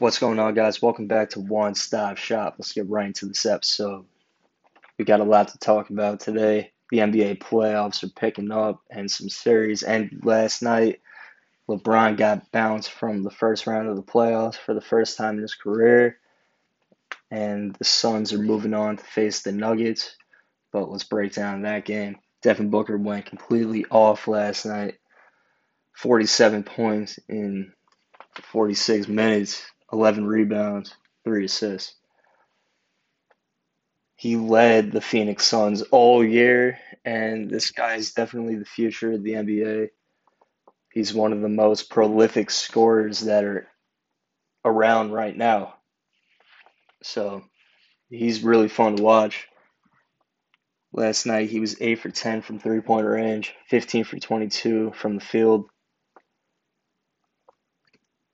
What's going on, guys? Welcome back to One Stop Shop. Let's get right into this episode. We got a lot to talk about today. The NBA playoffs are picking up, and some series And last night. LeBron got bounced from the first round of the playoffs for the first time in his career, and the Suns are moving on to face the Nuggets. But let's break down that game. Devin Booker went completely off last night. 47 points in 46 minutes, 11 rebounds, 3 assists. He led the Phoenix Suns all year, and this guy is definitely the future of the NBA. He's one of the most prolific scorers that are around right now. So he's really fun to watch. Last night he was 8 for 10 from three point range, 15 for 22 from the field.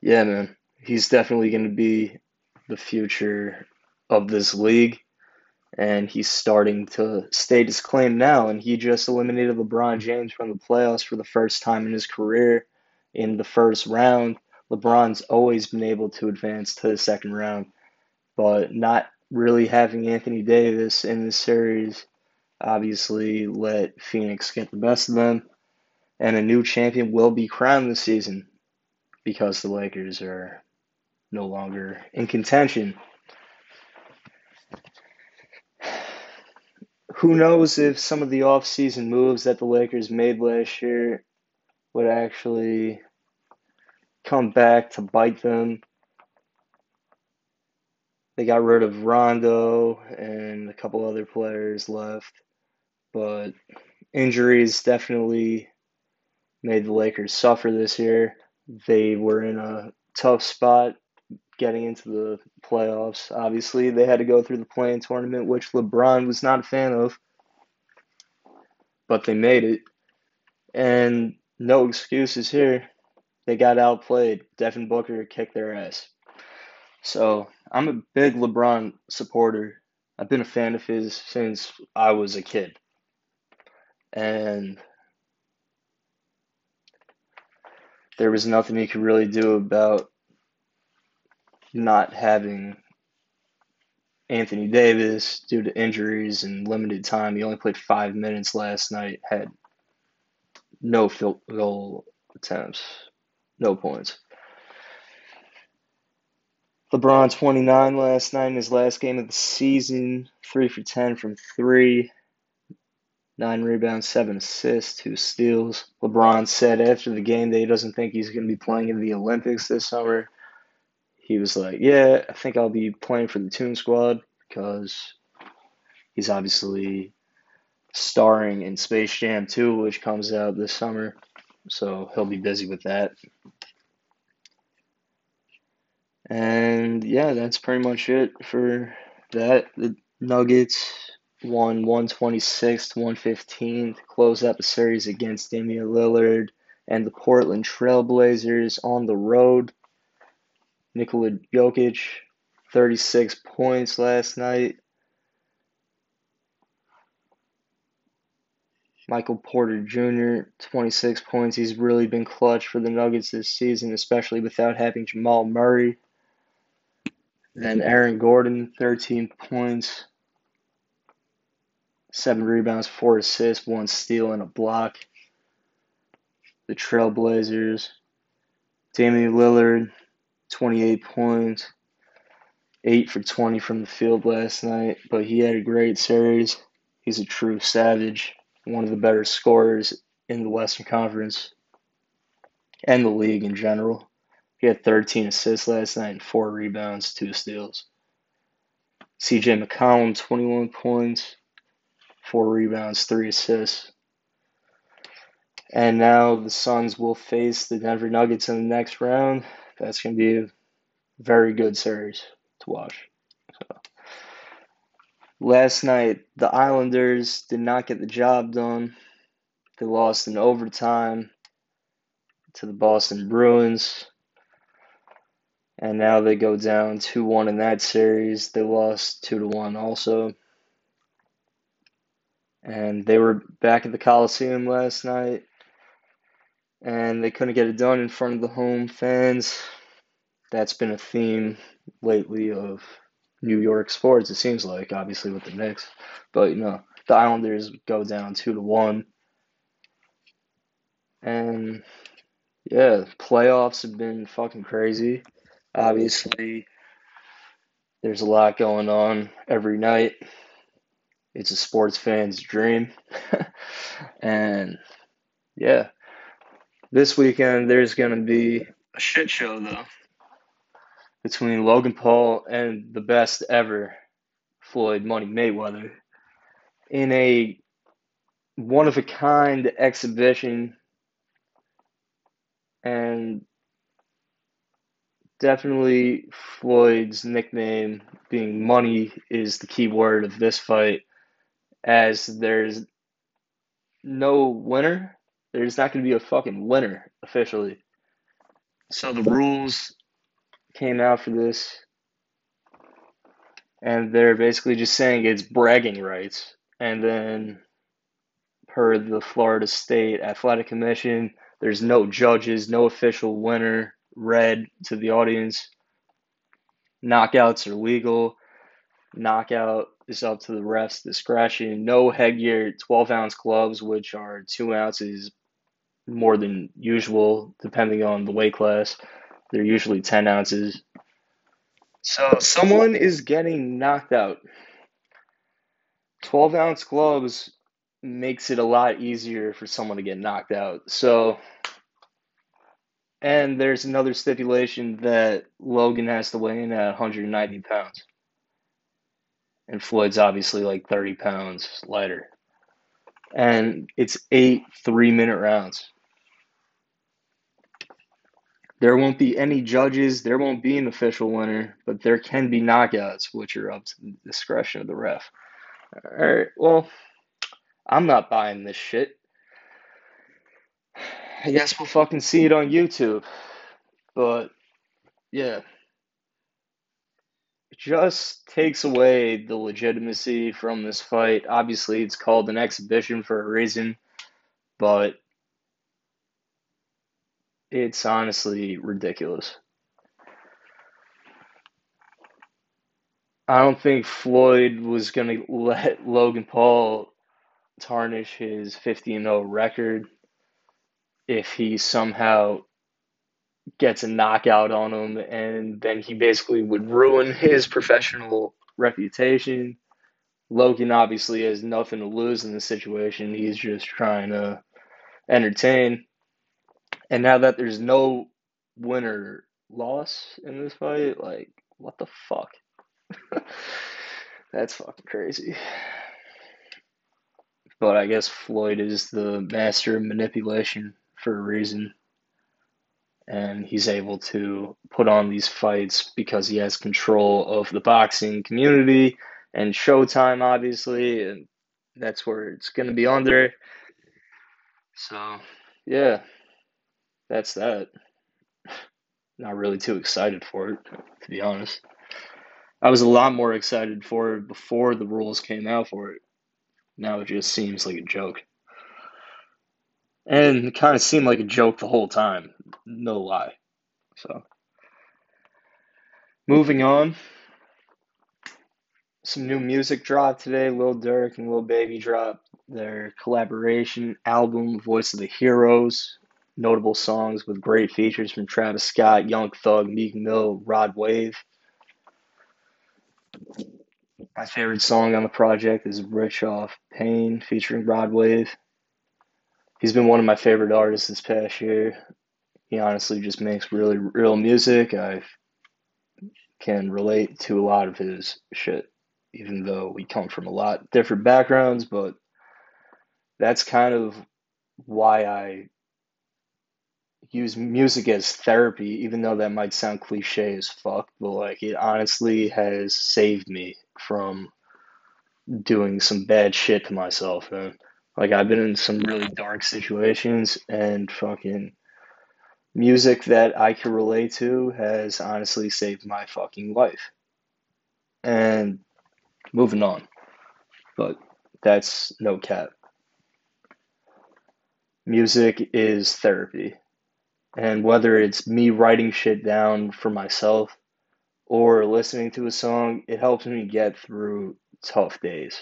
Yeah, man. He's definitely going to be the future of this league. And he's starting to state his claim now. And he just eliminated LeBron James from the playoffs for the first time in his career in the first round. LeBron's always been able to advance to the second round, but not really having Anthony Davis in the series obviously let Phoenix get the best of them, and a new champion will be crowned this season because the Lakers are no longer in contention. Who knows if some of the offseason moves that the Lakers made last year would actually come back to bite them. They got rid of Rondo and a couple other players left but injuries definitely made the Lakers suffer this year. They were in a tough spot getting into the playoffs. Obviously, they had to go through the play-in tournament, which LeBron was not a fan of, but they made it. And no excuses here. They got outplayed. Devin Booker kicked their ass. So I'm a big LeBron supporter. I've been a fan of his since I was a kid and there was nothing he could really do about not having Anthony Davis due to injuries and limited time. He only played five minutes last night, had no field goal attempts, no points. LeBron 29 last night in his last game of the season, 3 for 10 from 3 nine rebounds, seven assists, two steals. LeBron said after the game that he doesn't think he's going to be playing in the Olympics this summer. He was like, Yeah, I think I'll be playing for the Tune Squad because he's obviously starring in Space Jam 2, which comes out this summer. So he'll be busy with that. And yeah, that's pretty much it for that. The Nuggets won 126 to 115 to close out the series against Damian Lillard and the Portland Trailblazers on the road. Nikola Jokic, 36 points last night. Michael Porter Jr., 26 points. He's really been clutch for the Nuggets this season, especially without having Jamal Murray. Then Aaron Gordon, 13 points seven rebounds, four assists, one steal, and a block. The Trailblazers, Damian Lillard, 28 points, 8 for 20 from the field last night, but he had a great series. He's a true savage, one of the better scorers in the Western Conference and the league in general. He had 13 assists last night and 4 rebounds, 2 steals. CJ McCollum, 21 points, four rebounds, three assists. And now the Suns will face the Denver Nuggets in the next round. That's going to be a very good series to watch. So. Last night, the Islanders did not get the job done. They lost in overtime to the Boston Bruins. And now they go down 2 1 in that series. They lost 2 to 1 also and they were back at the Coliseum last night, and they couldn't get it done in front of the home fans. that's been a theme lately of New York sports. It seems like, obviously with the Knicks, but you know the Islanders go down two to one, and yeah, playoffs have been fucking crazy. Obviously, there's a lot going on every night. It's a sports fan's dream, and yeah, this weekend there's gonna be a shit show though. between Logan Paul and the best ever Floyd Money Mayweather in a one of a kind exhibition and definitely Floyd's nickname being money is the key word of this fight as there's no winner there's not going to be a fucking winner officially so the rules came out for this and they're basically just saying it's bragging rights and then per the Florida State Athletic Commission there's no judges, no official winner read to the audience. Knockouts are legal. Knockout is up to the ref's discretion. No headgear, 12 ounce gloves, which are two ounces more than usual, depending on the weight class. They're usually 10 ounces. So someone is getting knocked out. 12 ounce gloves makes it a lot easier for someone to get knocked out. So and there's another stipulation that Logan has to weigh in at 190 pounds. And Floyd's obviously like 30 pounds lighter. And it's eight three minute rounds. There won't be any judges, there won't be an official winner, but there can be knockouts, which are up to the discretion of the ref. Alright, well, I'm not buying this shit. I guess we'll fucking see it on YouTube. But yeah. It just takes away the legitimacy from this fight. Obviously, it's called an exhibition for a reason, but it's honestly ridiculous. I don't think Floyd was going to let Logan Paul tarnish his 50 0 record if he somehow gets a knockout on him and then he basically would ruin his professional reputation. Logan obviously has nothing to lose in this situation. He's just trying to entertain. And now that there's no winner loss in this fight, like, what the fuck? That's fucking crazy. But I guess Floyd is the master of manipulation for a reason. And he's able to put on these fights because he has control of the boxing community and Showtime, obviously, and that's where it's going to be under. So, yeah, that's that. Not really too excited for it, to be honest. I was a lot more excited for it before the rules came out for it. Now it just seems like a joke. And it kind of seemed like a joke the whole time. No lie. So, moving on. Some new music dropped today. Lil Durk and Lil Baby dropped their collaboration album, Voice of the Heroes. Notable songs with great features from Travis Scott, Young Thug, Meek Mill, Rod Wave. My favorite song on the project is Rich Off Pain featuring Rod Wave he's been one of my favorite artists this past year. He honestly just makes really real music. I can relate to a lot of his shit, even though we come from a lot different backgrounds. But that's kind of why I use music as therapy, even though that might sound cliche as fuck. But like, it honestly has saved me from doing some bad shit to myself, And Like I've been in some really dark situations and fucking music that I can relate to has honestly saved my fucking life. And moving on. But that's no cap. Music is therapy. And whether it's me writing shit down for myself or listening to a song, it helps me get through tough days.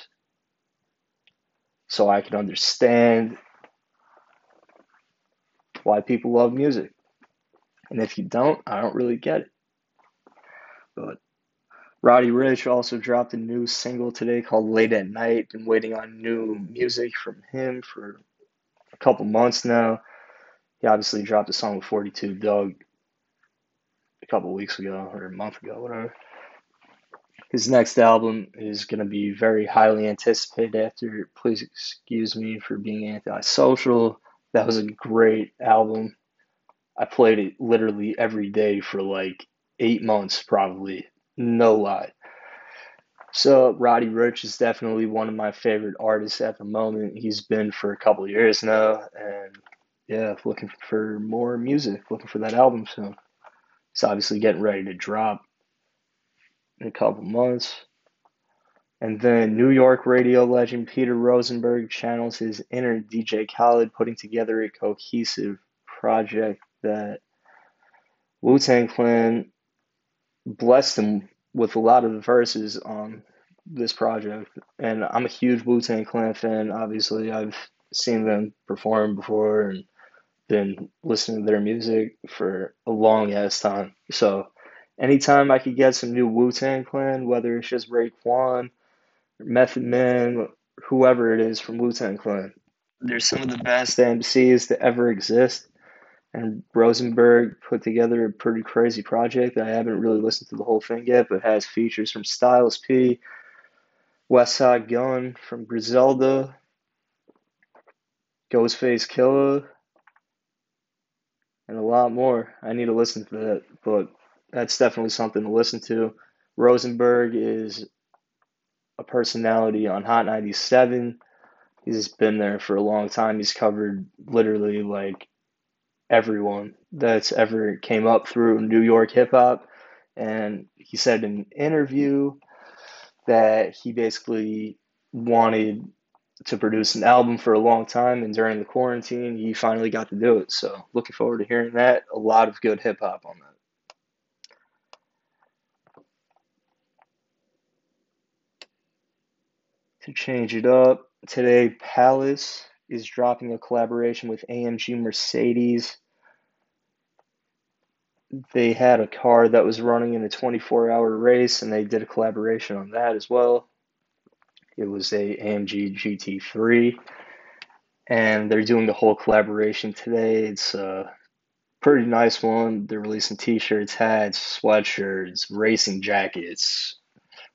So I can understand why people love music. And if you don't, I don't really get it. But Roddy Ricch also dropped a new single today called Late at Night. Been waiting on new music from him for a couple months now. He obviously dropped a song with 42 Dugg a couple weeks ago or a month ago, whatever. His next album is going to be very highly anticipated after Please Excuse Me for Being Antisocial. That was a great album. I played it literally every day for like eight months, probably. No lie. So Roddy Ricch is definitely one of my favorite artists at the moment. He's been for a couple years now, and yeah, looking for more music, looking for that album soon. It's obviously getting ready to drop in a couple months. And then New York radio legend Peter Rosenberg channels his inner DJ Khaled, putting together a cohesive project that Wu Tang Clan blessed him with a lot of the verses on this project. And I'm a huge Wu Tang Clan fan. Obviously, I've seen them perform before and been listening to their music for a long ass time. So anytime I could get some new Wu Tang Clan, whether it's just Raekwon, Method Man, whoever it is from Wu Tang Clan, they're some of the best MCs to ever exist. And Rosenberg put together a pretty crazy project. I haven't really listened to the whole thing yet, but has features from Styles P, Westside Gun from Griselda, Ghostface Killah, and a lot more. I need to listen to that, but that's definitely something to listen to. Rosenberg is a personality on Hot 97. He's been there for a long time. He's covered literally like everyone that's ever came up through New York hip hop. And he said in an interview that he basically wanted to produce an album for a long time, and during the quarantine, he finally got to do it. So, looking forward to hearing that. A lot of good hip hop on that. To change it up, today Palace is dropping a collaboration with AMG Mercedes. They had a car that was running in a 24 hour race, and they did a collaboration on that as well. It was a AMG GT3, and they're doing the whole collaboration today. It's a pretty nice one. They're releasing t-shirts, hats, sweatshirts, racing jackets,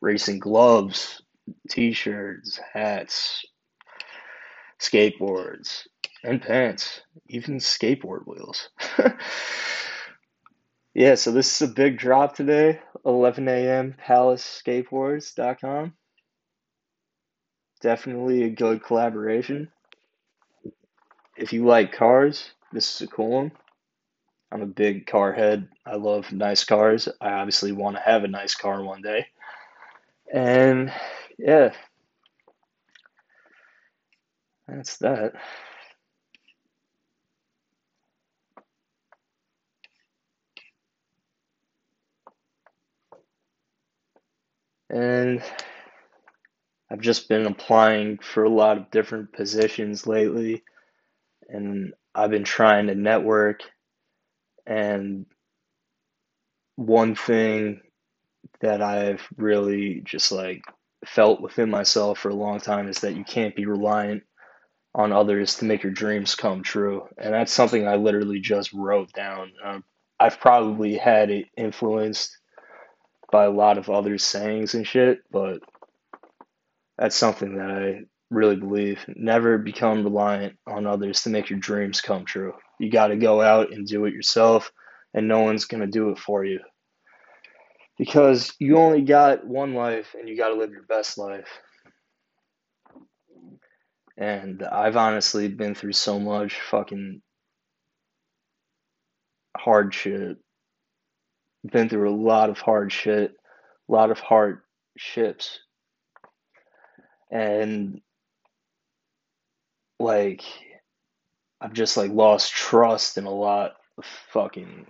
racing gloves, t-shirts, hats, skateboards, and pants, even skateboard wheels. yeah, so this is a big drop today, 11 a.m. PalaceSkateboards.com. Definitely a good collaboration. If you like cars, this is a cool one. I'm a big car head. I love nice cars. I obviously want to have a nice car one day. And yeah, that's that. And I've just been applying for a lot of different positions lately, and I've been trying to network. And one thing that I've really just like felt within myself for a long time is that you can't be reliant on others to make your dreams come true. And that's something I literally just wrote down. Um, I've probably had it influenced by a lot of others' sayings and shit, but that's something that I really believe. Never become reliant on others to make your dreams come true. You got to go out and do it yourself, and no one's going to do it for you. Because you only got one life and you got to live your best life. And I've honestly been through so much fucking hard shit. Been through a lot of hard shit, a lot of hardships and like I've just like lost trust in a lot of fucking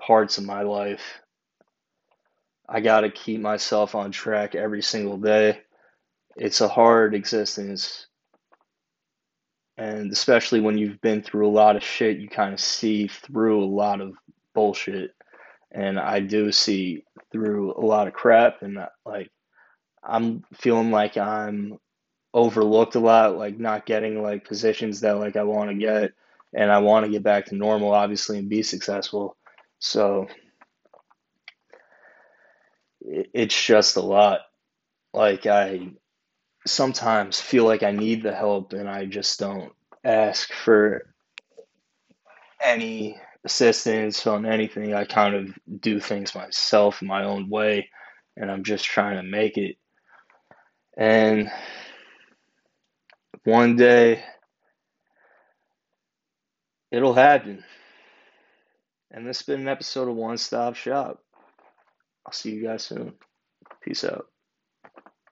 parts of my life. I got to keep myself on track every single day. It's a hard existence. And especially when you've been through a lot of shit, you kind of see through a lot of bullshit. And I do see through a lot of crap. And like, I'm feeling like I'm overlooked a lot, like not getting like positions that like I want to get, and I want to get back to normal, obviously, and be successful. So it's just a lot. Like I sometimes feel like I need the help, and I just don't ask for any assistance on anything. I kind of do things myself my own way, and I'm just trying to make it. And one day it'll happen. And this has been an episode of One Stop Shop. I'll see you guys soon. Peace out.